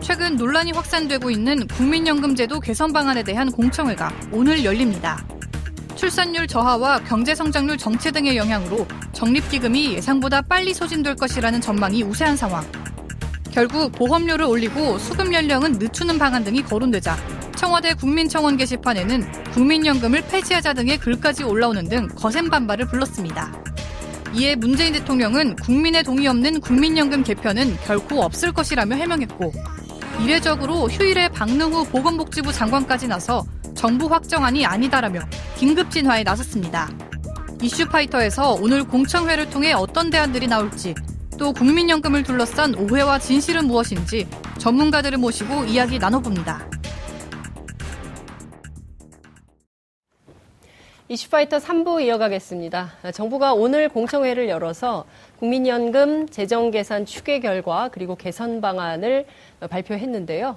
최근 논란이 확산되고 있는 국민연금제도 개선 방안에 대한 공청회가 오늘 열립니다. 출산율 저하와 경제 성장률 정체 등의 영향으로 적립기금이 예상보다 빨리 소진될 것이라는 전망이 우세한 상황. 결국 보험료를 올리고 수급 연령은 늦추는 방안 등이 거론되자 청와대 국민청원 게시판에는 국민연금을 폐지하자 등의 글까지 올라오는 등 거센 반발을 불렀습니다. 이에 문재인 대통령은 국민의 동의 없는 국민연금 개편은 결코 없을 것이라며 해명했고 이례적으로 휴일에 박능후 보건복지부 장관까지 나서 정부 확정안이 아니다라며 긴급 진화에 나섰습니다. 이슈파이터에서 오늘 공청회를 통해 어떤 대안들이 나올지 또 국민연금을 둘러싼 오해와 진실은 무엇인지 전문가들을 모시고 이야기 나눠봅니다. 이슈파이터 3부 이어가겠습니다. 정부가 오늘 공청회를 열어서 국민연금 재정계산 추계 결과 그리고 개선 방안을 발표했는데요.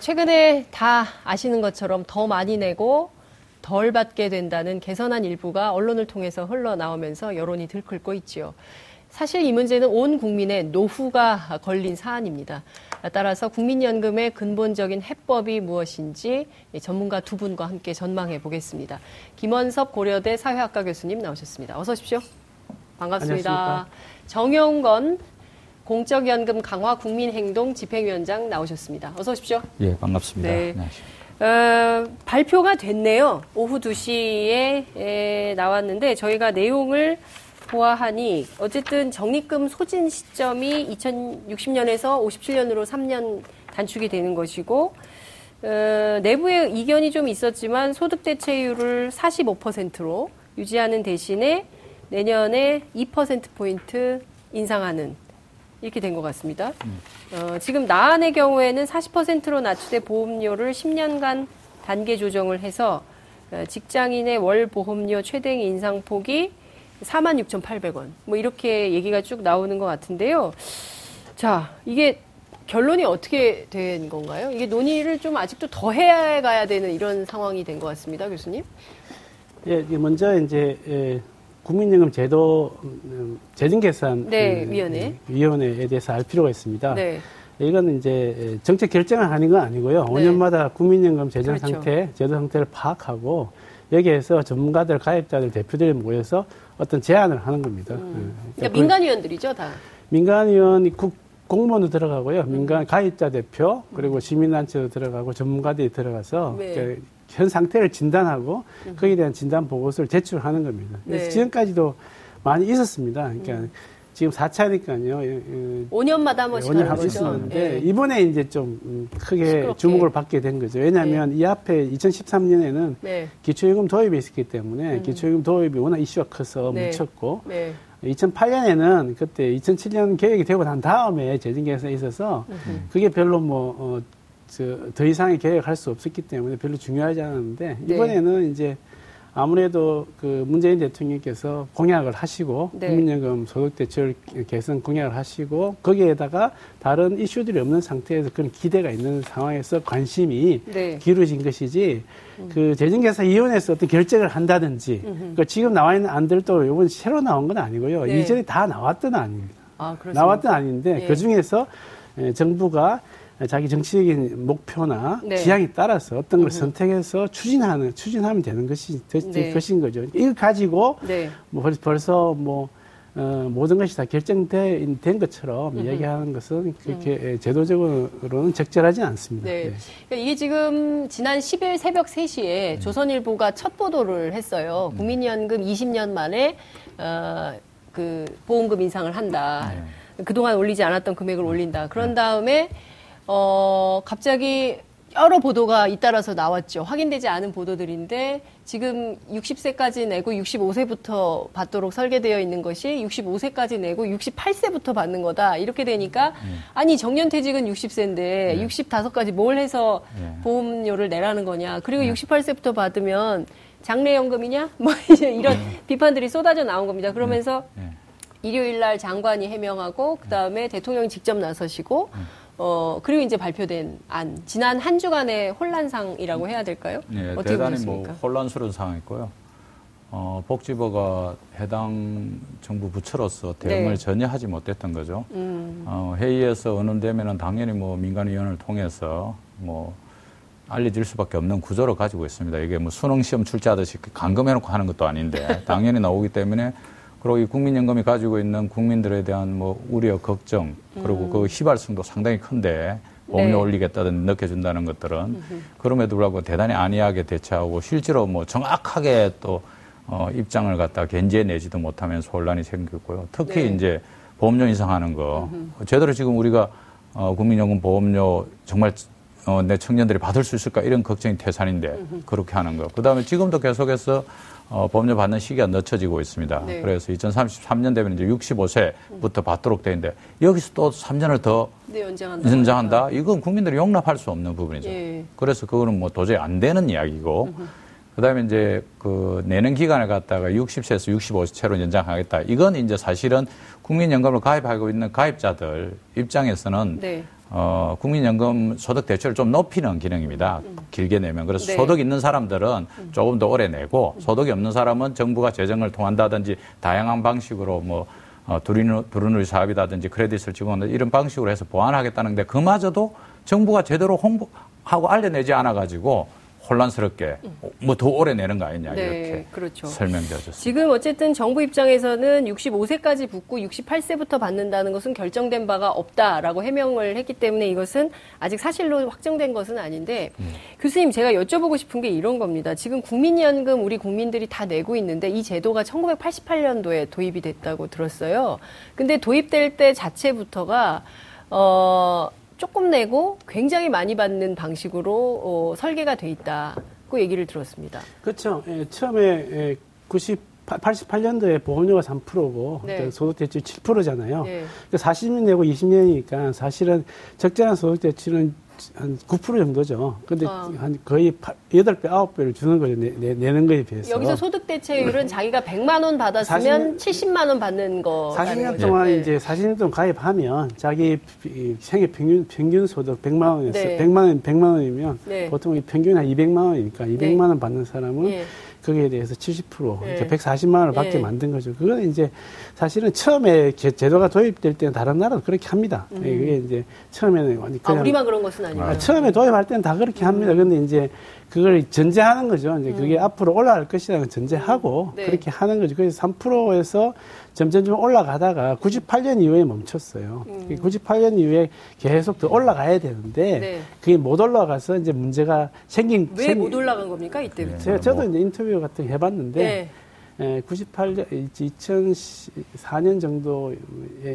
최근에 다 아시는 것처럼 더 많이 내고 덜 받게 된다는 개선안 일부가 언론을 통해서 흘러나오면서 여론이 들끓고 있지요. 사실 이 문제는 온 국민의 노후가 걸린 사안입니다. 따라서 국민연금의 근본적인 해법이 무엇인지 전문가 두 분과 함께 전망해 보겠습니다. 김원섭 고려대 사회학과 교수님 나오셨습니다. 어서 오십시오. 반갑습니다. 안녕하십니까. 정용건 공적연금 강화 국민행동 집행위원장 나오셨습니다. 어서 오십시오. 예, 반갑습니다. 네. 어, 발표가 됐네요. 오후 2시에 에, 나왔는데 저희가 내용을 보아하니 어쨌든 적립금 소진 시점이 2060년에서 57년으로 3년 단축이 되는 것이고 어, 내부에 이견이 좀 있었지만 소득 대체율을 45%로 유지하는 대신에 내년에 2% 포인트 인상하는 이렇게 된 것 같습니다. 음. 어, 지금 나안의 경우에는 40%로 낮추되 보험료를 10년간 단계 조정을 해서 어, 직장인의 월 보험료 최대 인상폭이 46,800원. 뭐 이렇게 얘기가 쭉 나오는 것 같은데요. 자, 이게 결론이 어떻게 된 건가요? 이게 논의를 좀 아직도 더 해야 가야 되는 이런 상황이 된 것 같습니다, 교수님. 예, 먼저 이제 예, 국민연금 제도 음, 재정계산 네, 위원회 예, 위원회에 대해서 알 필요가 있습니다. 네. 이건 이제 정책 결정을 하는 건 아니고요. 네. 5년마다 국민연금 재정 그렇죠. 상태, 제도 상태를 파악하고 여기에서 전문가들, 가입자들, 대표들이 모여서 어떤 제안을 하는 겁니다. 음. 예. 그러니까 민간위원들이죠, 다. 민간위원이 국, 공무원도 들어가고요. 민간 음. 가입자 대표 그리고 시민단체도 들어가고 전문가들이 들어가서 네. 그현 상태를 진단하고 음. 거기에 대한 진단 보고서를 제출하는 겁니다. 그래서 네. 지금까지도 많이 있었습니다. 그러니까 음. 지금 4차니까요. 5년마다 한 번씩 5년 하고 있었는데 네. 이번에 이제 좀 크게 시끄럽게. 주목을 받게 된 거죠. 왜냐하면 네. 이 앞에 2013년에는 네. 기초요금 도입이 있었기 때문에 음. 기초요금 도입이 워낙 이슈가 커서 네. 묻혔고 2008년에는 그때 2007년 계획이 되고 난 다음에 재정계획에 있어서 음. 그게 별로 뭐 어, 더 이상의 계획할 수 없었기 때문에 별로 중요하지 않았는데 네. 이번에는 이제 아무래도 그 문재인 대통령께서 공약을 하시고 네. 국민연금 소득 대출 개선 공약을 하시고 거기에다가 다른 이슈들이 없는 상태에서 그런 기대가 있는 상황에서 관심이 네. 기울어진 것이지 음. 그 재정계산위원회에서 어떤 결정을 한다든지 그 지금 나와 있는 안들도 이번 새로 나온 건 아니고요 네. 이전에 다 나왔던 안입니다. 아, 나왔던 안인데 네. 그 중에서 정부가 자기 정치적인 목표나 네. 지향에 따라서 어떤 걸 선택해서 추진하는 추진하면 되는 것이 네. 것인 거죠. 이걸 가지고 네. 뭐 벌써 뭐 어, 모든 것이 다 결정된 된 것처럼 음흠. 얘기하는 것은 그렇게 음. 제도적으로는 적절하지 않습니다. 네. 네. 그러니까 이게 지금 지난 10일 새벽 3시에 네. 조선일보가 첫 보도를 했어요. 음. 국민연금 20년 만에 어, 그 보험금 인상을 한다. 네. 그동안 올리지 않았던 금액을 올린다. 그런 네. 다음에 어, 갑자기 여러 보도가 잇따라서 나왔죠. 확인되지 않은 보도들인데 지금 60세까지 내고 65세부터 받도록 설계되어 있는 것이 65세까지 내고 68세부터 받는 거다. 이렇게 되니까 네. 아니 정년퇴직은 60세인데 네. 65까지 뭘 해서 네. 보험료를 내라는 거냐. 그리고 네. 68세부터 받으면 장래연금이냐? 뭐 이제 이런 네. 비판들이 쏟아져 나온 겁니다. 그러면서 네. 일요일 날 장관이 해명하고 그다음에 대통령이 직접 나서시고 어, 그리고 이제 발표된 안. 지난 한 주간의 혼란상이라고 해야 될까요? 네, 어떻게 대단히 뭐 보셨습니까? 뭐 혼란스러운 상황이고요. 어, 복지부가 해당 정부 부처로서 대응을 네. 전혀 하지 못했던 거죠. 음. 어, 회의에서 의논되면은 당연히 뭐 민간위원을 통해서 뭐 알려질 수밖에 없는 구조를 가지고 있습니다. 이게 뭐 수능 시험 출제하듯이 감금해놓고 하는 것도 아닌데 당연히 나오기 때문에 그리고 이 국민연금이 가지고 있는 국민들에 대한 뭐 우려, 걱정 그리고 음. 그 휘발성도 상당히 큰데 보험료 네. 올리겠다든 느껴준다는 것들은 음흠. 그럼에도 불구하고 대단히 안이하게 대처하고 실제로 뭐 정확하게 또 어, 입장을 갖다 견제 내지도 못하면서 혼란이 생겼고요. 특히 네. 이제 보험료 인상하는 거 음흠. 제대로 지금 우리가 어, 국민연금 보험료 정말 어, 내 청년들이 받을 수 있을까 이런 걱정이 태산인데 음흠. 그렇게 하는 거. 그 다음에 지금도 계속해서 어, 보험료 받는 시기가 늦춰지고 있습니다. 네. 그래서 2033년 되면 이제 65세부터 받도록 돼 있는데 여기서 또 3년을 더 네, 연장한다. 연장한다. 이건 국민들이 용납할 수 없는 부분이죠. 예. 그래서 그거는 뭐 도저히 안 되는 이야기고 그다음에 이제 그 내는 기간을 갖다가 60세에서 65세로 연장하겠다. 이건 이제 사실은 국민연금을 가입하고 있는 가입자들 입장에서는 네. 어, 국민연금 소득 대출을 좀 높이는 기능입니다. 음. 길게 내면. 그래서 네. 소득 있는 사람들은 음. 조금 더 오래 내고 소득이 없는 사람은 정부가 재정을 통한다든지 다양한 방식으로 뭐 어, 두루누리, 두루누리 사업이라든지 크레딧을 지원하는 이런 방식으로 해서 보완하겠다는데 그마저도 정부가 제대로 홍보하고 알려내지 않아가지고 혼란스럽게 뭐 더 오래 내는 거 아니냐 네, 이렇게 그렇죠. 설명되었습니다. 지금 어쨌든 정부 입장에서는 65세까지 붙고 68세부터 받는다는 것은 결정된 바가 없다라고 해명을 했기 때문에 이것은 아직 사실로 확정된 것은 아닌데 음. 교수님 제가 여쭤보고 싶은 게 이런 겁니다. 지금 국민연금 우리 국민들이 다 내고 있는데 이 제도가 1988년도에 도입이 됐다고 들었어요. 근데 도입될 때 자체부터가 어 조금 내고 굉장히 많이 받는 방식으로 어, 설계가 돼 있다고 얘기를 들었습니다. 그렇죠. 예, 처음에 예, 90 88년도에 보험료가 3%고 네. 소득 대출 7%잖아요. 네. 40년 그러니까 내고 20년이니까 사실은 적절한 소득 대출은 한 9% 정도죠. 근데 어. 한 거의 8배, 9배를 주는 거죠. 내, 내, 는 거에 비해서. 여기서 소득 대체율은 자기가 100만 원 받았으면 40, 70만 원 받는 거. 40년 동안 네. 이제 40년 동안 가입하면 자기 생애 평균 평균 소득 100만 원이었어. 네. 100만 원 100만 원이면 네. 보통 평균 한 200만 원이니까 200만 원 받는 사람은 거기에 대해서 70% 네. 이제 140만 원을 받게 네. 만든 거죠. 그거는 이제 사실은 처음에 제도가 도입될 때는 다른 나라도 그렇게 합니다. 음. 그게 이제 처음에는 완전 아, 우리만 그런 것은 아니고 아, 처음에 도입할 때는 다 그렇게 합니다. 그런데 이제 그걸 전제하는 거죠. 이제 그게 음. 앞으로 올라갈 것이라는 전제하고 음. 네. 그렇게 하는 거죠. 그래서 3%에서 점점 좀 올라가다가 98년 이후에 멈췄어요. 음. 98년 이후에 계속 더 올라가야 되는데 네. 그게 못 올라가서 이제 문제가 생긴 왜 못 올라간 겁니까 이때부터? 제가 저도 이제 인터뷰 같은 거 해봤는데 네. 에, 98년 2004년 정도에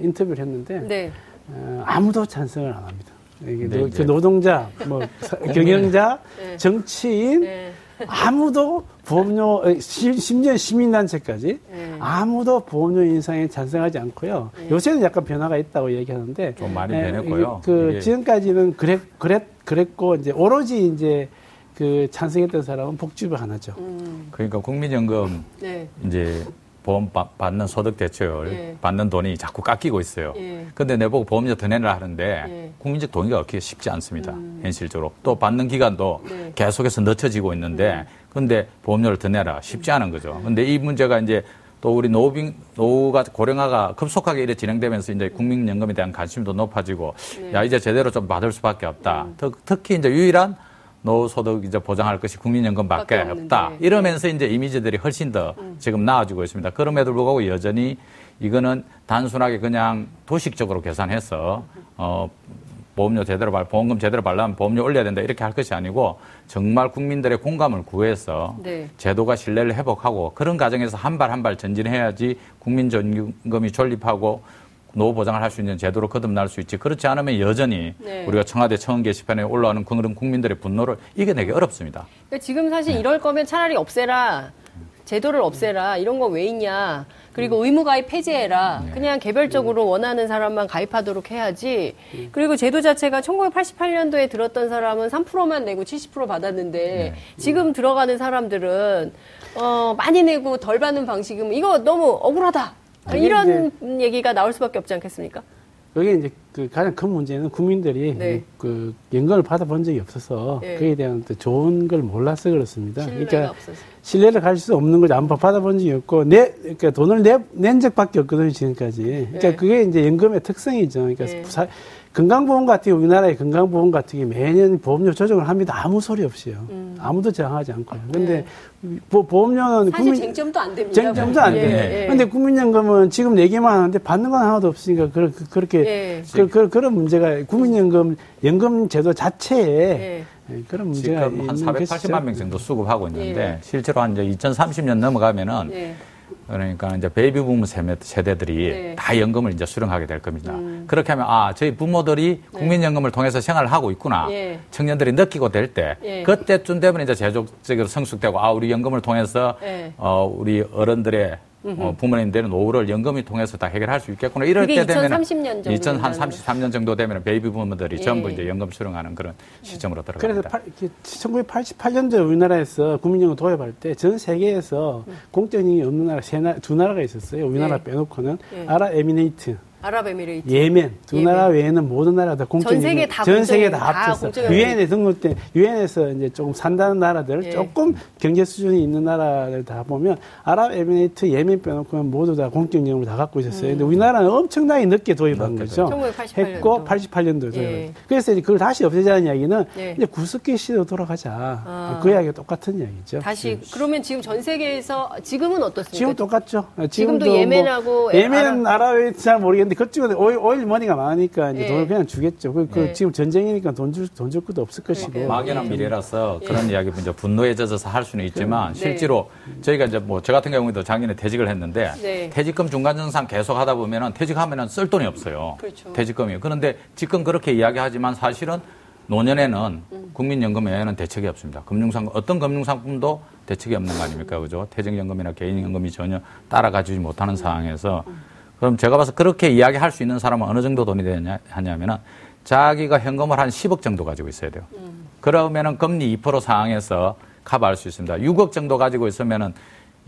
인터뷰를 했는데 네. 어, 아무도 찬성을 안 합니다. 이게 네, 그 노동자, 뭐 경영자, 네. 정치인 네. 아무도 보험료 심지어 시민단체까지 네. 아무도 보험료 인상에 찬성하지 않고요. 네. 요새는 약간 변화가 있다고 얘기하는데 좀 많이 에, 변했고요. 그 이게. 지금까지는 그랬 그랬 그랬고 이제 오로지 이제 그 찬성했던 사람은 복지부 하나죠. 음. 그러니까 국민연금 네. 이제 보험 받는 소득 대출 예. 받는 돈이 자꾸 깎이고 있어요. 예. 근데 내보고 보험료 더 내라 하는데 예. 국민적 동의가 얻기 쉽지 않습니다. 음. 현실적으로. 또 받는 기간도 네. 계속해서 늦춰지고 있는데 음. 근데 보험료를 더 내라 쉽지 않은 거죠. 근데 이 문제가 이제 또 우리 노빙, 노후가 고령화가 급속하게 이래 진행되면서 이제 국민연금에 대한 관심도 높아지고 네. 야 이제 제대로 좀 받을 수밖에 없다. 음. 특히 이제 유일한 노소득 이제 보장할 것이 국민연금밖에 없다. 이러면서 이제 이미지들이 훨씬 더 음. 지금 나아지고 있습니다. 그럼에도 불구하고 여전히 이거는 단순하게 그냥 도식적으로 계산해서 어 보험료 제대로 발, 보험금 제대로 발라면 보험료 올려야 된다 이렇게 할 것이 아니고 정말 국민들의 공감을 구해서 네. 제도가 신뢰를 회복하고 그런 과정에서 한 발 한 발 전진해야지 국민 전금이 존립하고 노후 보장을 할 수 있는 제도로 거듭날 수 있지. 그렇지 않으면 여전히 네. 우리가 청와대 청원 게시판에 올라오는 그런 국민들의 분노를 이겨내기 어렵습니다. 그러니까 지금 사실 네. 이럴 거면 차라리 없애라. 제도를 없애라. 이런 거 왜 있냐. 그리고 음. 의무 가입 폐지해라. 네. 그냥 개별적으로 음. 원하는 사람만 가입하도록 해야지. 음. 그리고 제도 자체가 1988년도에 들었던 사람은 3%만 내고 70% 받았는데 네. 지금 들어가는 사람들은 어, 많이 내고 덜 받는 방식이면 이거 너무 억울하다. 이런 얘기가 나올 수밖에 없지 않겠습니까? 그게 이제 그 가장 큰 문제는 국민들이 네. 그 연금을 받아본 적이 없어서 네. 그에 대한 또 좋은 걸 몰라서 그렇습니다. 그러니까 없어서. 신뢰를 가질 수 없는 거죠. 안 받아본 적이 없고 내 그러니까 돈을 내, 낸 적밖에 없거든요 지금까지. 그러니까 네. 그게 이제 연금의 특성이죠. 그러니까 네. 사, 건강보험 같은 게 우리나라의 건강보험 같은 게 매년 보험료 조정을 합니다. 아무 소리 없이요. 음. 아무도 저항하지 않고요. 근데 네. 보, 보험료는 사실 국민, 쟁점도 안 됩니다. 쟁점도 안 예, 돼요. 예, 예. 근데 국민연금은 지금 내기만 하는데 받는 건 하나도 없으니까 그렇게 예. 그, 그, 그런 문제가 국민연금 연금 제도 자체에 예. 예, 그런 문제가 지금 한 480만 명 정도 수급하고 있는데 실제로 한 이제 2030년 넘어가면은 그러니까 이제 베이비 부머 세대들이 네. 다 연금을 이제 수령하게 될 겁니다. 음. 그렇게 하면 아 저희 부모들이 네. 국민연금을 통해서 생활을 하고 있구나. 예. 청년들이 느끼고 될때 예. 그때쯤 되면 이제 제도적으로 성숙되고 아 우리 연금을 통해서 예. 어 우리 어른들의 어, 부모님들은 노후를 연금을 통해서 다 해결할 수 있겠구나. 이럴 때 되면 2030년 정도 2033년 정도 되면 베이비 부머들이 예. 전부 이제 연금 수령하는 그런 시점으로 들어갑니다. 그래서 1988년도에 우리나라에서 국민연금 도입할 때 전 세계에서 음. 공적연금 없는 나라 세 나, 두 나라가 있었어요. 우리나라 예. 빼놓고는 예. 아랍에미레이트 아랍에미레이트. 예멘 두 예멘. 나라 외에는 모든 나라 다 공적 전 세계 다 전 세계 다 합쳐서 유엔에 등록된 유엔에서 이제 조금 산다는 나라들 예. 조금 경제 수준이 있는 나라를 다 보면 아랍에미레이트 예멘 빼놓고는 모두 다 공적 연금을 다 갖고 있었어요. 음. 근데 우리나라는 엄청나게 늦게 도입한 거죠. 1988년도. 했고 88년도 예. 그래서 이제 그걸 다시 없애자는 이야기는 예. 이제 구석기 시대로 돌아가자. 아. 그 이야기가 똑같은 이야기죠. 다시 예. 그러면 지금 전 세계에서 지금은 어떻습니까? 지금 똑같죠. 지금도, 지금도 예멘하고 뭐 예멘 아랍에미레이트 잘 모르겠는데 그쪽은 오일, 오일 머니가 많으니까 이제 네. 돈을 그냥 주겠죠. 그, 그 네. 지금 전쟁이니까 돈 줄, 돈 줄 것도 없을 것이고. 막연한 미래라서 그런 이야기 이제 분노에 젖어서 할 수는 있지만 네. 실제로 저희가 이제 뭐 저 같은 경우에도 작년에 퇴직을 했는데 네. 퇴직금 중간전상 계속 하다 보면은 퇴직하면은 쓸 돈이 없어요. 그렇죠. 퇴직금이. 그런데 지금 그렇게 이야기하지만 사실은 노년에는 음. 국민연금 외에는 대책이 없습니다. 금융상 어떤 금융상품도 대책이 없는 거 아닙니까? 그죠? 퇴직연금이나 개인연금이 전혀 따라가주지 못하는 음. 상황에서 음. 그럼 제가 봐서 그렇게 이야기할 수 있는 사람은 어느 정도 돈이 되냐 하냐면은 자기가 현금을 한 10억 정도 가지고 있어야 돼요. 음. 그러면은 금리 2% 상황에서 커버할 수 있습니다. 6억 정도 가지고 있으면은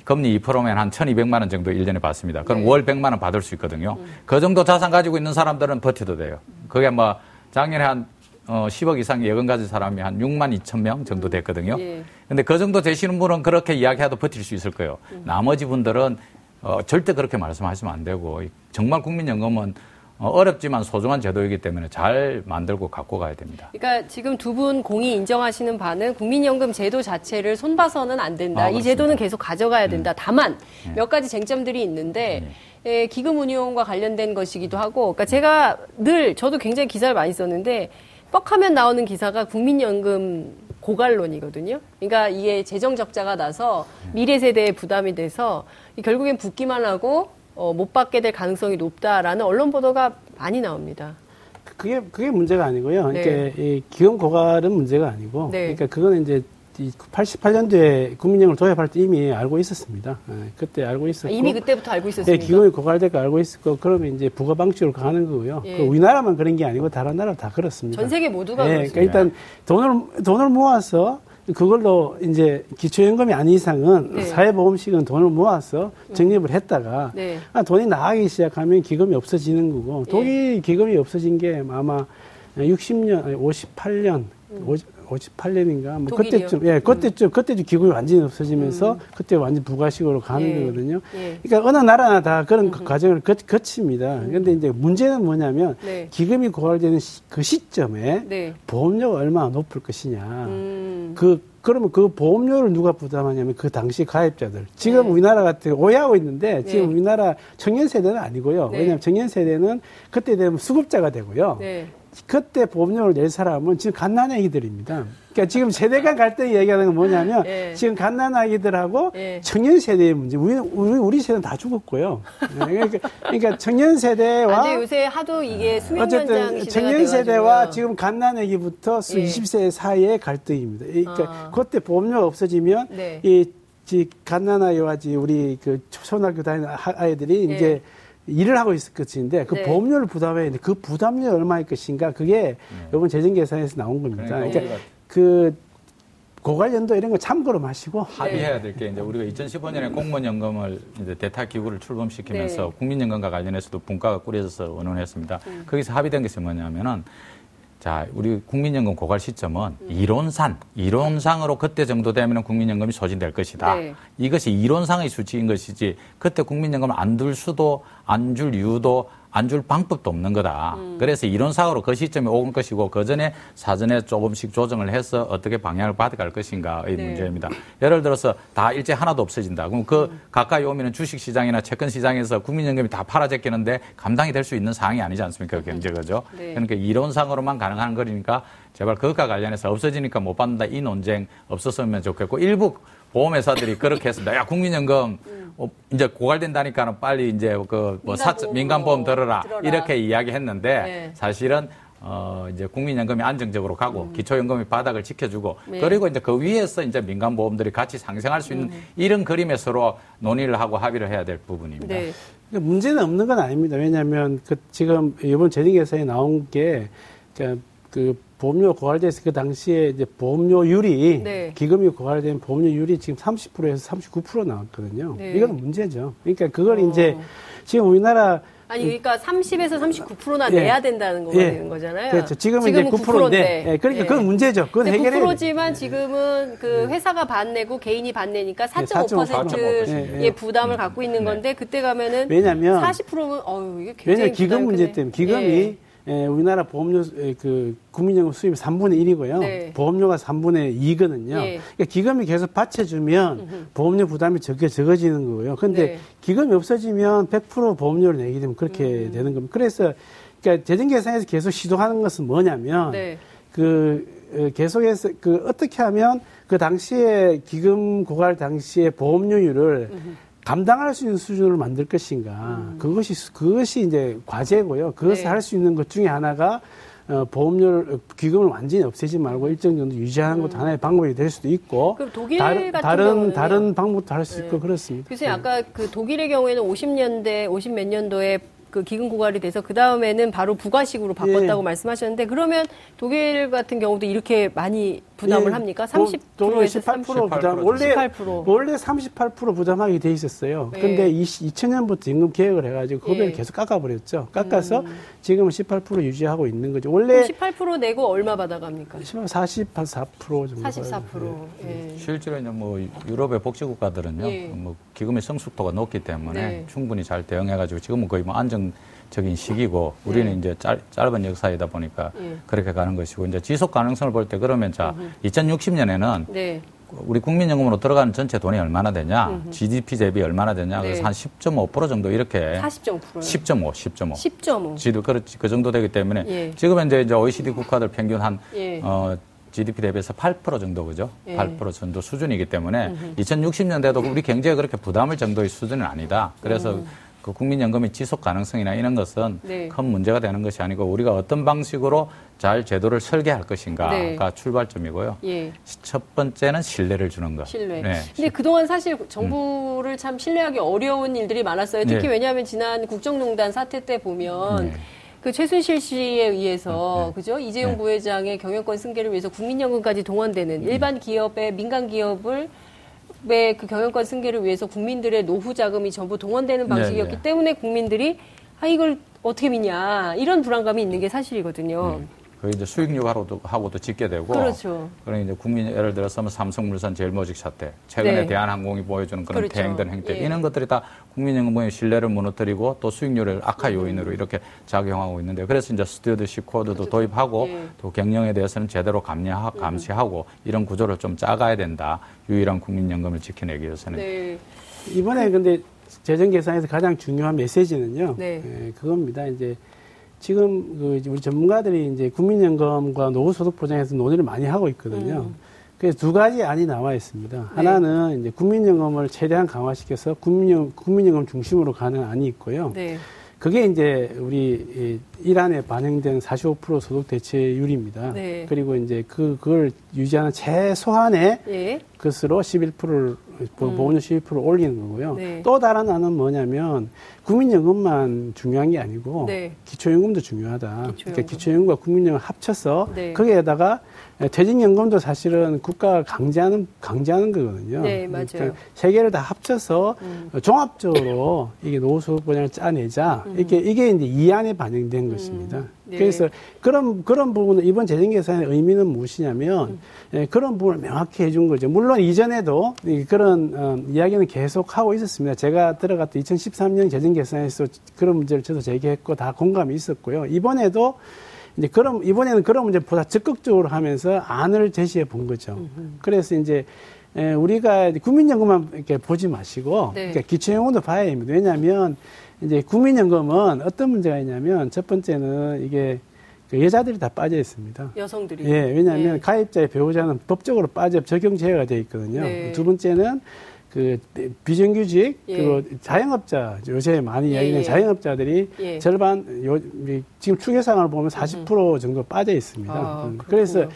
금리 2%면 한 1,200만 원 정도 1년에 받습니다. 그럼 네. 월 100만 원 받을 수 있거든요. 음. 그 정도 자산 가지고 있는 사람들은 버텨도 돼요. 그게 뭐 작년에 한 어, 10억 이상 예금 가진 사람이 한 6만 2천 명 정도 됐거든요. 예. 근데 그 정도 되시는 분은 그렇게 이야기해도 버틸 수 있을 거예요. 음. 나머지 분들은 어, 절대 그렇게 말씀하시면 안 되고 정말 국민연금은 어, 어렵지만 소중한 제도이기 때문에 잘 만들고 갖고 가야 됩니다. 그러니까 지금 두 분 공이 인정하시는 바는 국민연금 제도 자체를 손봐서는 안 된다. 아, 이 제도는 계속 가져가야 음. 된다. 음. 다만 네. 몇 가지 쟁점들이 있는데 네. 예, 기금 운용과 관련된 것이기도 하고, 그러니까 제가 늘 저도 굉장히 기사를 많이 썼는데 뻑하면 나오는 기사가 국민연금 고갈론이거든요. 그러니까 이게 재정 적자가 나서 미래 세대에 부담이 돼서 결국엔 붙기만 하고 어, 못 받게 될 가능성이 높다라는 언론 보도가 많이 나옵니다. 그게 그게 문제가 아니고요. 네. 그러니까 이 기금 고갈은 문제가 아니고, 네. 그러니까 그거는 이제 88년도에 국민연금을 도입할 때 이미 알고 있었습니다. 네, 그때 알고 있었고 아, 이미 그때부터 알고 있었습니다. 네, 기금이 고갈될 거 알고 있었고 그러면 이제 부가 방식으로 가는 거고요. 예. 그 우리나라만 그런 게 아니고 다른 나라 다 그렇습니다. 전 세계 모두가 네, 그렇습니다. 그러니까 일단 돈을 돈을 모아서 그걸로 이제 기초연금이 아닌 이상은 네. 사회보험식은 돈을 모아서 적립을 했다가 네. 아, 돈이 나가기 시작하면 기금이 없어지는 거고 네. 독일 기금이 없어진 게 아마 60년 아니 58년 음. 58년인가 뭐 그때쯤 예 그때쯤 그때도 기금이 완전히 없어지면서 음. 그때 완전 부가식으로 가는 예. 거거든요. 예. 그러니까 어느 나라나 다 그런 음. 과정을 거, 거칩니다. 그런데 음. 이제 문제는 뭐냐면 네. 기금이 고갈되는 시, 그 시점에 네. 보험료가 얼마나 높을 것이냐. 음. 그 그러면 그 보험료를 누가 부담하냐면 그 당시 가입자들. 지금 네. 우리나라 같은 오해하고 있는데 지금 네. 우리나라 청년 세대는 아니고요. 네. 왜냐하면 청년 세대는 그때 되면 수급자가 되고요. 네. 그때 보험료를 낼 사람은 지금 갓난아기들입니다. 그러니까 지금 세대 간 갈등이 얘기하는 건 뭐냐면 예. 지금 갓난아기들하고 예. 청년 세대의 문제. 우리, 우리, 우리 세대는 다 죽었고요. 네, 그러니까, 그러니까 청년 세대와. 아, 요새 하도 이게 수명 어쨌든 청년 세대와 지금 갓난아기부터 예. 20세 사이의 갈등입니다. 그러니까 아. 그때 보험료가 없어지면 네. 이, 갓난아이와 우리 그 초등학교 다니는 아이들이 예. 이제 일을 하고 있을 것인데 그 네. 보험료를 부담해야 되는데 그 부담료 얼마일 것인가 그게 네. 이번 재정 계산에서 나온 겁니다. 그러니까, 그러니까 그 고관련도 이런 거 참고로 마시고 합의해야 될 게 이제 우리가 2015년에 공무원 연금을 이제 대타 기구를 출범시키면서 네. 국민연금과 관련해서도 분과가 꾸려져서 원원했습니다. 음. 거기서 합의된 것이 뭐냐면은 자, 우리 국민연금 고갈 시점은 음. 이론상, 이론상으로 그때 정도 되면 국민연금이 소진될 것이다. 네. 이것이 이론상의 수치인 것이지 그때 국민연금을 안둘 수도 안 줄 이유도 안 줄 방법도 없는 거다. 음. 그래서 이론상으로 그 시점에 오는 것이고 그 전에 사전에 조금씩 조정을 해서 어떻게 방향을 받아갈 것인가의 네. 문제입니다. 예를 들어서 다 일제 하나도 없어진다. 그럼 그 음. 가까이 오면 주식시장이나 채권 시장에서 국민연금이 다 팔아제끼는데 감당이 될 수 있는 상황이 아니지 않습니까? 그 경제 그죠? 네. 그러니까 이론상으로만 가능한 거니까 제발 그것과 관련해서 없어지니까 못 받는다 이 논쟁 없었으면 좋겠고 일부 보험회사들이 그렇게 했습니다. 야 국민연금 음. 어, 이제 고갈된다니까는 빨리 이제 그뭐 민간보험 들어라, 들어라. 이렇게 이야기했는데 네. 사실은 어, 이제 국민연금이 안정적으로 가고 음. 기초연금이 바닥을 지켜주고 네. 그리고 이제 그 위에서 이제 민간보험들이 같이 상생할 수 있는 음. 이런 그림에 서로 논의를 하고 합의를 해야 될 부분입니다. 네. 문제는 없는 건 아닙니다. 왜냐하면 그 지금 이번 재정계산에 나온 게 그 보험료 고갈돼서 그 당시에 이제 보험료율이 네. 기금이 고갈된 보험료율이 지금 30%에서 39% 나왔거든요. 네. 이건 문제죠. 그러니까 그걸 어. 이제 지금 우리나라 아니 그러니까 30에서 39%나 예. 내야 된다는 거가 예. 되는 거잖아요. 그렇죠. 지금은, 지금은 이제 9%인데, 9%인데. 예. 그러니까 예. 그건 문제죠. 그건 해결해 9%지만 지금은 그 예. 회사가 반 내고 개인이 반 내니까 4.5%의 예, 부담을 갖고 있는 건데 그때 가면은 왜냐면 40%면 어유 이게 굉장히 왜냐면 기금 문제 때문에 기금이 예, 우리나라 보험료 그 국민연금 수입이 3분의 1이고요. 네. 보험료가 3분의 2거든요. 네. 그러니까 기금이 계속 받쳐주면 보험료 부담이 적게 적어지는 거고요. 근데 네. 기금이 없어지면 100% 보험료를 내게 되면 그렇게 음. 되는 겁니다. 그래서 그러니까 재정 계산에서 계속 시도하는 것은 뭐냐면 네. 그 어, 계속해서 그 어떻게 하면 그 당시에 기금 고갈 당시에 보험료율을 음흠. 감당할 수 있는 수준으로 만들 것인가. 음. 그것이, 그것이 이제 과제고요. 그것을 네. 할수 있는 것 중에 하나가 어, 보험료를 기금을 완전히 없애지 말고 일정 정도 유지하는 것도 음. 하나의 방법이 될 수도 있고 독일 다른 같은 다른 경우는 다른 방법도 할 수 있고 네. 그렇습니다. 그래서 네. 아까 그 독일의 경우에는 50년대 50 몇 년도에 그 기금 고갈이 돼서 그 다음에는 바로 부가식으로 바꿨다고 예. 말씀하셨는데 그러면 독일 같은 경우도 이렇게 많이 부담을 예. 합니까? 30%에서 18% 18% 부담. 원래 18%. 원래 38% 부담하게 돼 있었어요. 네. 근데 2000년부터 임금 개혁을 해 가지고 그걸 예. 계속 깎아 버렸죠. 깎아서 음. 지금은 18% 유지하고 있는 거죠. 원래 18% 내고 얼마 받아 갑니까? 44% 정도. 44%. 예. 실제로 이제 뭐 유럽의 복지 국가들은요, 예. 뭐 기금의 성숙도가 높기 때문에 네. 충분히 잘 대응해 가지고 지금은 거의 뭐 안정 적인 시기고 우리는 네. 이제 짧, 짧은 역사이다 보니까 네. 그렇게 가는 것이고 이제 지속 가능성을 볼 때 그러면 자 음흠. 2060년에는 네. 우리 국민연금으로 들어가는 전체 돈이 얼마나 되냐, 음흠. GDP 대비 얼마나 되냐, 그래서 네. 한10.5% 정도 이렇게 40.5%요. 10.5, 10.5. 10.5. 지도 그렇지 그 정도 되기 때문에 예. 지금 이제 이제 OECD 국가들 평균 한 예. 어, GDP 대비해서 8% 정도 그죠? 예. 8% 정도 수준이기 때문에 음흠. 2060년대도 우리 경제가 그렇게 부담을 정도의 수준은 아니다. 그래서 음. 그 국민연금의 지속 가능성이나 이런 것은 네. 큰 문제가 되는 것이 아니고 우리가 어떤 방식으로 잘 제도를 설계할 것인가가 네. 출발점이고요. 예. 첫 번째는 신뢰를 주는 것. 신뢰. 네. 근데 그동안 사실 정부를 음. 참 신뢰하기 어려운 일들이 많았어요. 특히 네. 왜냐하면 지난 국정농단 사태 때 보면 네. 그 최순실 씨에 의해서 네. 네. 그죠 이재용 부회장의 경영권 승계를 위해서 국민연금까지 동원되는 음. 일반 기업의 민간 기업을 그 경영권 승계를 위해서 국민들의 노후 자금이 전부 동원되는 네, 방식이었기 네 네. 때문에 국민들이 아 이걸 어떻게 믿냐 이런 불안감이 있는 게 사실이거든요. 음. 그 이제 수익률하고도 하고도 짓게 되고 그렇죠. 그런 이제 국민 예를 들어서 뭐 삼성물산 제일모직 사태 최근에 네. 대한항공이 보여주는 그런 그렇죠. 대행된 행태 예. 이런 것들이 다 국민연금의 신뢰를 무너뜨리고 또 수익률을 악화 요인으로 이렇게 작용하고 있는데 그래서 이제 스튜어드십 코드도 그렇죠. 도입하고 예. 또 경영에 대해서는 제대로 감리하, 음. 감시하고 이런 구조를 좀 짜가야 된다 유일한 국민연금을 지켜내기 위해서는 네. 이번에 근데 재정 계산에서 가장 중요한 메시지는요 네. 예, 그겁니다 이제. 지금 그 우리 전문가들이 이제 국민연금과 노후소득 보장에서 논의를 많이 하고 있거든요. 음. 그래서 두 가지 안이 나와 있습니다. 네. 하나는 이제 국민연금을 최대한 강화시켜서 국민연, 국민연금 중심으로 가는 안이 있고요. 네. 그게 이제 우리 일안에 반영된 45% 소득 대체율입니다. 네. 그리고 이제 그, 그걸 유지하는 최소한의 예. 것으로 11%를 음. 보험료 수입으로 올리는 거고요. 네. 또 다른 안은 뭐냐면 국민연금만 중요한 게 아니고 네. 기초연금도 중요하다. 기초연금. 그러니까 기초연금과 국민연금 합쳐서 네. 거기에다가 퇴직연금도 사실은 국가가 강제하는 강제하는 거거든요. 네, 맞아요. 그러니까 세 개를 다 합쳐서 음. 종합적으로 이게 노후 보장을 짜내자 음. 이게 이게 이제 이안에 반영된 음. 것입니다. 네. 그래서 그런 그런 부분은 이번 재정 계산의 의미는 무엇이냐면 음. 예, 그런 부분을 명확히 해준 거죠. 물론 이전에도 그런 어, 이야기는 계속 하고 있었습니다. 제가 들어갔던 2013년 재정 계산에서 그런 문제를 저도 제기했고 다 공감이 있었고요. 이번에도 이제 그럼 이번에는 그런 문제보다 적극적으로 하면서 안을 제시해 본 거죠. 그래서 이제 에, 우리가 국민연금만 이렇게 보지 마시고 네. 그러니까 기초연금도 봐야 됩니다. 왜냐하면 이제 국민연금은 어떤 문제가 있냐면 첫 번째는 이게 그 여자들이 다 빠져 있습니다. 여성들이. 예, 왜냐하면 네. 가입자의 배우자는 법적으로 빠져 적용 제외가 되어 있거든요. 네. 두 번째는 그 비정규직 예. 그리고 자영업자 요새 많이 예, 이야기하는 예. 자영업자들이 예. 절반 요 지금 추계상을 보면 40% 정도 빠져 있습니다. 아, 음, 그래서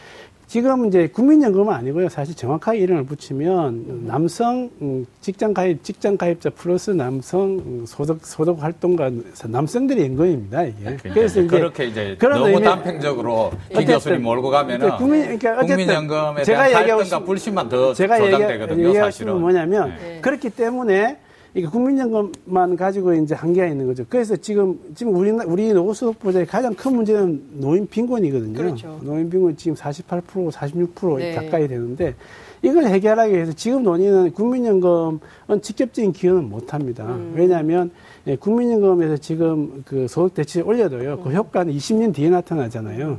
지금 이제 국민연금은 아니고요. 사실 정확하게 이름을 붙이면 음. 남성 음, 직장 가입 직장 가입자 플러스 남성 음, 소득 소득 활동가 남성들의 연금입니다. 이게. 그러니까 그래서 이제 그렇게 이제 너무 의미, 단편적으로 김 교수님 몰고 가면은 국민 그러니까 국민연금에 제가 대한 갈등과 불신만 더 제가 조장되거든요. 사실은 뭐냐면 네. 그렇기 때문에 이게 국민연금만 가지고 이제 한계가 있는 거죠. 그래서 지금 지금 우리 우리 노후소득 보장의 가장 큰 문제는 노인 빈곤이거든요. 그렇죠. 노인 빈곤 지금 48% 46% 네. 가까이 되는데 이걸 해결하기 위해서 지금 논의는 국민연금은 직접적인 기여는 못 합니다. 음. 왜냐하면 예, 국민연금에서 지금 그 소득 대치 올려도요. 그 음. 효과는 20년 뒤에 나타나잖아요.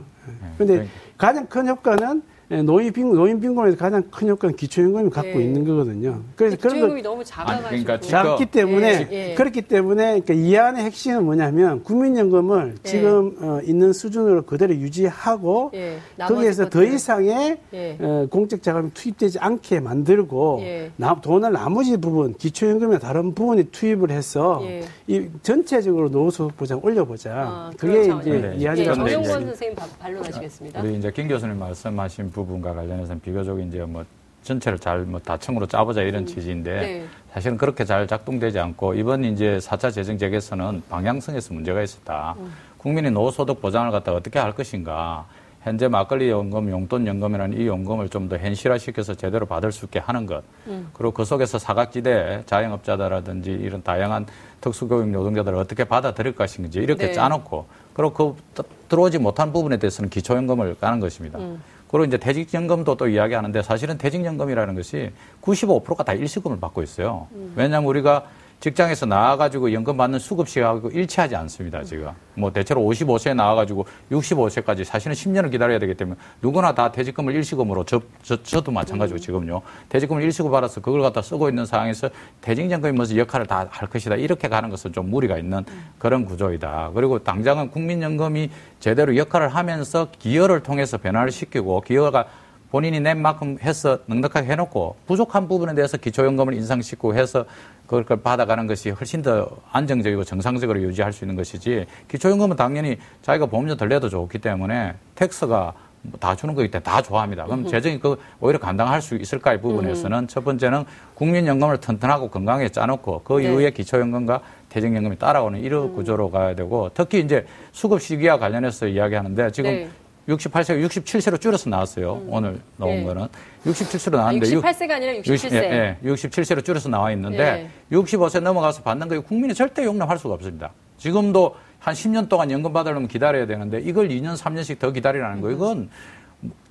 그런데 네. 가장 큰 효과는 예, 노인 빈곤, 노인 빈곤에서 가장 큰 효과는 기초연금이 갖고 네. 있는 거거든요. 그래서 그런 기초연금이 너무 작아가지고 그러니까 작기 때문에 네. 그렇기 때문에 그러니까 이 안의 핵심은 뭐냐면 국민연금을 네. 지금 어, 있는 수준으로 그대로 유지하고 거기에서 더 이상의 어, 공적 자금이 투입되지 않게 만들고 나, 돈을 나머지 부분 기초연금의 다른 부분에 투입을 해서 이 전체적으로 노후소득 보장 올려보자. 아, 그게. 이제 이 안의 정용권 선생님 반론하시겠습니다. 우리 이제 김 교수님 말씀하신 부분과 관련해서는 비교적 이제 뭐 전체를 잘 뭐 다층으로 짜보자 이런 음, 취지인데 네. 사실은 그렇게 잘 작동되지 않고 이번 이제 4차 재정 재개선은 방향성에서 문제가 있었다. 음. 국민이 노소득 보장을 갖다 어떻게 할 것인가. 현재 막걸리 연금, 용돈 연금이라는 이 연금을 좀 더 현실화시켜서 제대로 받을 수 있게 하는 것. 음. 그리고 그 속에서 사각지대 자영업자들라든지 이런 다양한 특수교육 노동자들을 어떻게 받아들일 것인지 이렇게 네. 짜놓고 그리고 그 들어오지 못한 부분에 대해서는 기초연금을 까는 것입니다. 음. 그리고 이제 퇴직연금도 또 이야기하는데 사실은 퇴직연금이라는 것이 95%가 다 일시금을 받고 있어요. 음. 왜냐하면 우리가 직장에서 나와가지고 연금 받는 수급시하고 일치하지 않습니다, 지금. 뭐 대체로 55세에 나와가지고 65세까지 사실은 10년을 기다려야 되기 때문에 누구나 다 퇴직금을 일시금으로 저, 저, 저도 마찬가지고 지금요. 퇴직금을 일시금 받아서 그걸 갖다 쓰고 있는 상황에서 퇴직연금이 무슨 역할을 다 할 것이다. 이렇게 가는 것은 좀 무리가 있는 그런 구조이다. 그리고 당장은 국민연금이 제대로 역할을 하면서 기여를 통해서 변화를 시키고 기여가 본인이 낸 만큼 해서 넉넉하게 해놓고 부족한 부분에 대해서 기초연금을 인상시키고 해서 그걸 받아가는 것이 훨씬 더 안정적이고 정상적으로 유지할 수 있는 것이지 기초연금은 당연히 자기가 보험료 덜 내도 좋기 때문에 텍스가 다 주는 거기 때문에 다 좋아합니다. 그럼 재정이 그 오히려 감당할 수 있을까의 부분에서는 음. 첫 번째는 국민연금을 튼튼하고 건강하게 짜놓고 그 네. 이후에 기초연금과 퇴직연금이 따라오는 이런 음. 구조로 가야 되고 특히 이제 수급 시기와 관련해서 이야기하는데 지금 네. 68세가 67세로 줄여서 나왔어요. 음. 오늘 나온 네. 거는. 67세로 나왔는데. 아, 68세가 아니라 67세. 60, 예, 예, 67세로 줄여서 나와 있는데 네. 65세 넘어가서 받는 거 국민이 절대 용납할 수가 없습니다. 지금도 한 10년 동안 연금 받으려면 기다려야 되는데 이걸 2년, 3년씩 더 기다리라는 거 이건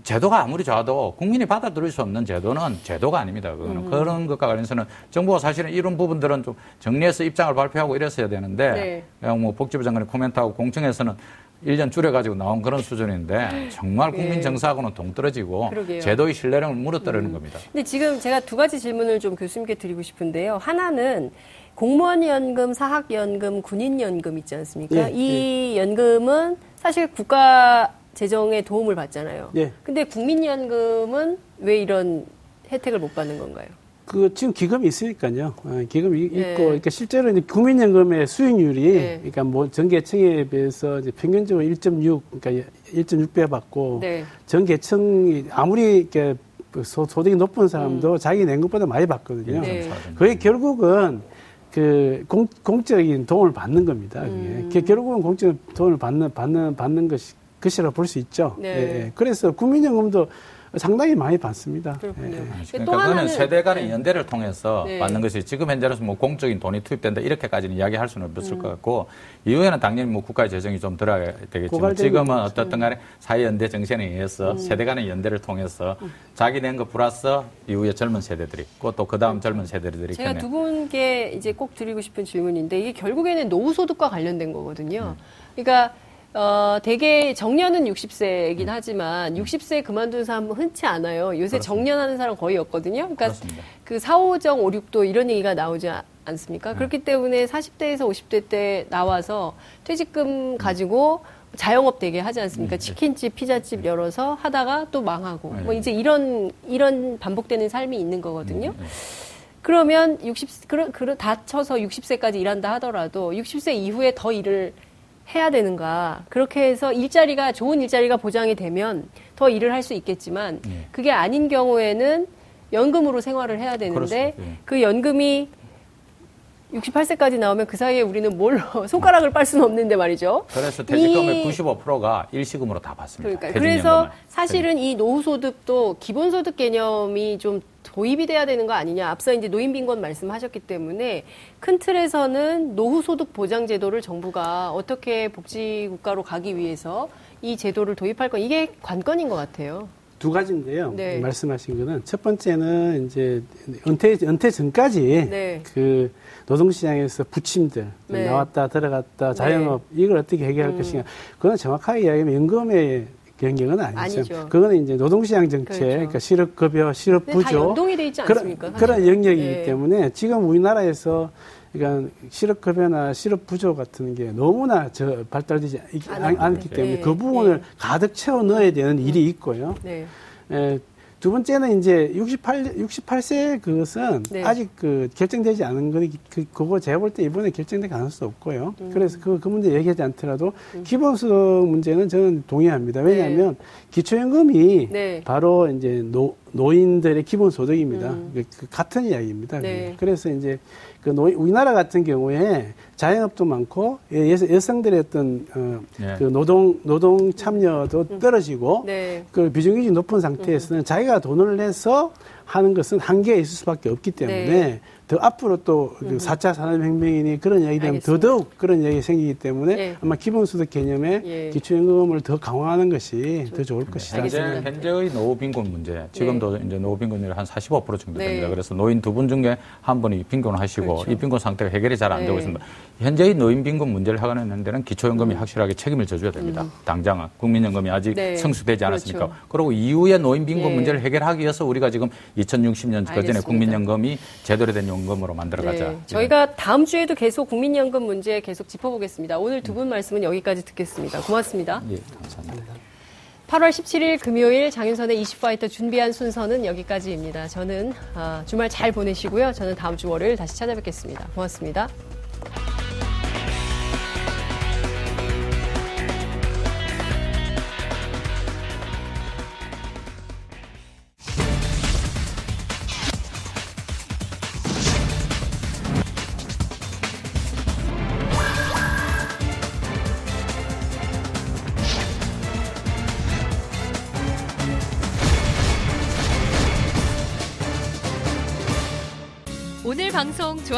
제도가 아무리 좋아도 국민이 받아들일 수 없는 제도는 제도가 아닙니다. 그거는 음. 그런 것과 관련해서는 정부가 사실은 이런 부분들은 좀 정리해서 입장을 발표하고 이랬어야 되는데 네. 뭐 복지부 장관이 코멘트하고 공청에서는 1년 줄여가지고 나온 그런 수준인데 정말 국민 네. 정서하고는 동떨어지고 그러게요. 제도의 신뢰력을 무너뜨리는 음. 겁니다. 근데 지금 제가 두 가지 질문을 좀 교수님께 드리고 싶은데요. 하나는 공무원 연금, 사학 연금, 군인 연금 있지 않습니까? 예, 이 예. 연금은 사실 국가 재정에 도움을 받잖아요. 예. 근데 국민 연금은 왜 이런 혜택을 못 받는 건가요? 그 지금 기금이 있으니까요. 어, 기금이 네. 있고, 그러니까 실제로 이제 국민연금의 수익률이, 네. 그러니까 뭐 전계층에 비해서 이제 평균적으로 1.6, 그러니까 1.6배 받고, 네. 전계층이 아무리 이렇게 그 소, 소득이 높은 사람도 음. 자기 낸 것보다 많이 받거든요. 네. 그게 결국은 그 공, 공적인 도움을 받는 겁니다. 음. 그게 결국은 공적인 도움을 받는 받는 받는 것이 것이라 볼 수 있죠. 네. 예, 그래서 국민연금도 상당히 많이 받습니다. 그렇군요. 예. 그러니까 그거는 세대 간의 네. 연대를 통해서 네. 받는 것이 지금 현재로서 뭐 공적인 돈이 투입된다 이렇게까지는 이야기할 수는 없을 음. 것 같고 이후에는 당연히 뭐 국가의 재정이 좀 들어야 되겠지만 지금은 어떻든 간에 사회연대 정신에 의해서 음. 세대 간의 연대를 통해서 음. 자기 낸 거 플러스 이후에 젊은 세대들이 또그 다음 젊은 세대들이 제가 두 분께 이제 꼭 드리고 싶은 질문인데 이게 결국에는 노후 소득과 관련된 거거든요. 음. 그러니까 어, 대개 정년은 60세이긴 음. 하지만 60세 그만둔 사람 흔치 않아요. 요새 그렇습니다. 정년하는 사람 거의 없거든요. 그러니까 그렇습니다. 그 4, 5정, 5, 6도 이런 얘기가 나오지 않습니까? 네. 그렇기 때문에 40대에서 50대 때 나와서 퇴직금 음. 가지고 자영업 되게 하지 않습니까? 네. 치킨집, 피자집 열어서 하다가 또 망하고 네. 뭐 이제 이런 이런 반복되는 삶이 있는 거거든요. 네. 그러면 60 그러, 그러 다쳐서 60세까지 일한다 하더라도 60세 이후에 더 일을 해야 되는가. 그렇게 해서 일자리가, 좋은 일자리가 보장이 되면 더 일을 할 수 있겠지만, 네. 그게 아닌 경우에는 연금으로 생활을 해야 되는데, 네. 그 연금이 68세까지 나오면 그 사이에 우리는 뭘 손가락을 빨 수는 없는데 말이죠. 그래서 퇴직금의 이... 95%가 일시금으로 다 받습니다. 그러니까 그래서 사실은 이 노후소득도 기본소득 개념이 좀 도입이 돼야 되는 거 아니냐. 앞서 이제 노인 빈곤 말씀하셨기 때문에 큰 틀에서는 노후 소득 보장 제도를 정부가 어떻게 복지 국가로 가기 위해서 이 제도를 도입할 건 이게 관건인 것 같아요. 두 가지인데요. 네. 말씀하신 거는 첫 번째는 이제 은퇴 은퇴 전까지 네. 그 노동시장에서 부침들 네. 나왔다 들어갔다 자영업 네. 이걸 어떻게 해결할 음. 것인가 그건 정확하게 이야기하면 연금의 변경은 아니죠. 아니죠. 그거는 이제 노동시장 정책, 그렇죠. 그러니까 실업급여, 실업부조 연동이 돼 있지 않습니까? 그런, 그런 영역이기 네. 때문에 지금 우리나라에서 그러니까 실업급여나 실업부조 같은 게 너무나 저 발달되지 않기 때문에 네. 그 부분을 네. 가득 채워 넣어야 되는 일이 있고요. 네. 에, 두 번째는 이제 68, 68세 그것은 네. 아직 그 결정되지 않은 거니, 그, 그거 제가 볼 때 이번에 결정될 가능성도 없고요. 음. 그래서 그, 그 문제 얘기하지 않더라도 음. 기본소득 문제는 저는 동의합니다. 왜냐하면 네. 기초연금이 네. 바로 이제 노, 노인들의 기본 소득입니다. 음. 그, 그 같은 이야기입니다. 네. 그래서 이제 그 노, 우리나라 같은 경우에 자영업도 많고 예, 여성들의 어떤 어, 네. 그 노동 노동 참여도 음. 떨어지고 네. 그 비정규직 높은 상태에서는 음. 자기가 돈을 내서 하는 것은 한계가 있을 수밖에 없기 때문에 네. 더 앞으로 또 음. 4차 산업혁명이니 그런 이야기 되면 더더욱 그런 이야기 생기기 때문에 예. 아마 기본소득 개념에 예. 기초연금을 더 강화하는 것이 더 좋을 것이다. 현재, 현재의 노후 빈곤 문제, 지금도 네. 이제 노후 빈곤율이 한 45% 정도 됩니다. 네. 그래서 노인 두 분 중에 한 분이 빈곤을 하시고 그렇죠. 이 빈곤 상태가 해결이 잘안 네. 되고 있습니다. 현재의 노인 빈곤 문제를 하는 데는 기초연금이 음. 확실하게 책임을 져줘야 됩니다. 음. 당장은 국민연금이 아직 네. 성수되지 않았으니까. 그렇죠. 그리고 이후에 노인 빈곤 네. 문제를 해결하기 위해서 우리가 지금 2060년 그전에 국민연금이 제대로 된 연금으로 만들어가자. 네. 저희가 다음 주에도 계속 국민연금 문제 계속 짚어보겠습니다. 오늘 두 분 말씀은 여기까지 듣겠습니다. 고맙습니다. 예, 감사합니다. 8월 17일 금요일 장윤선의 이슈파이터 준비한 순서는 여기까지입니다. 저는 아, 주말 잘 보내시고요. 저는 다음 주 월요일 다시 찾아뵙겠습니다. 고맙습니다.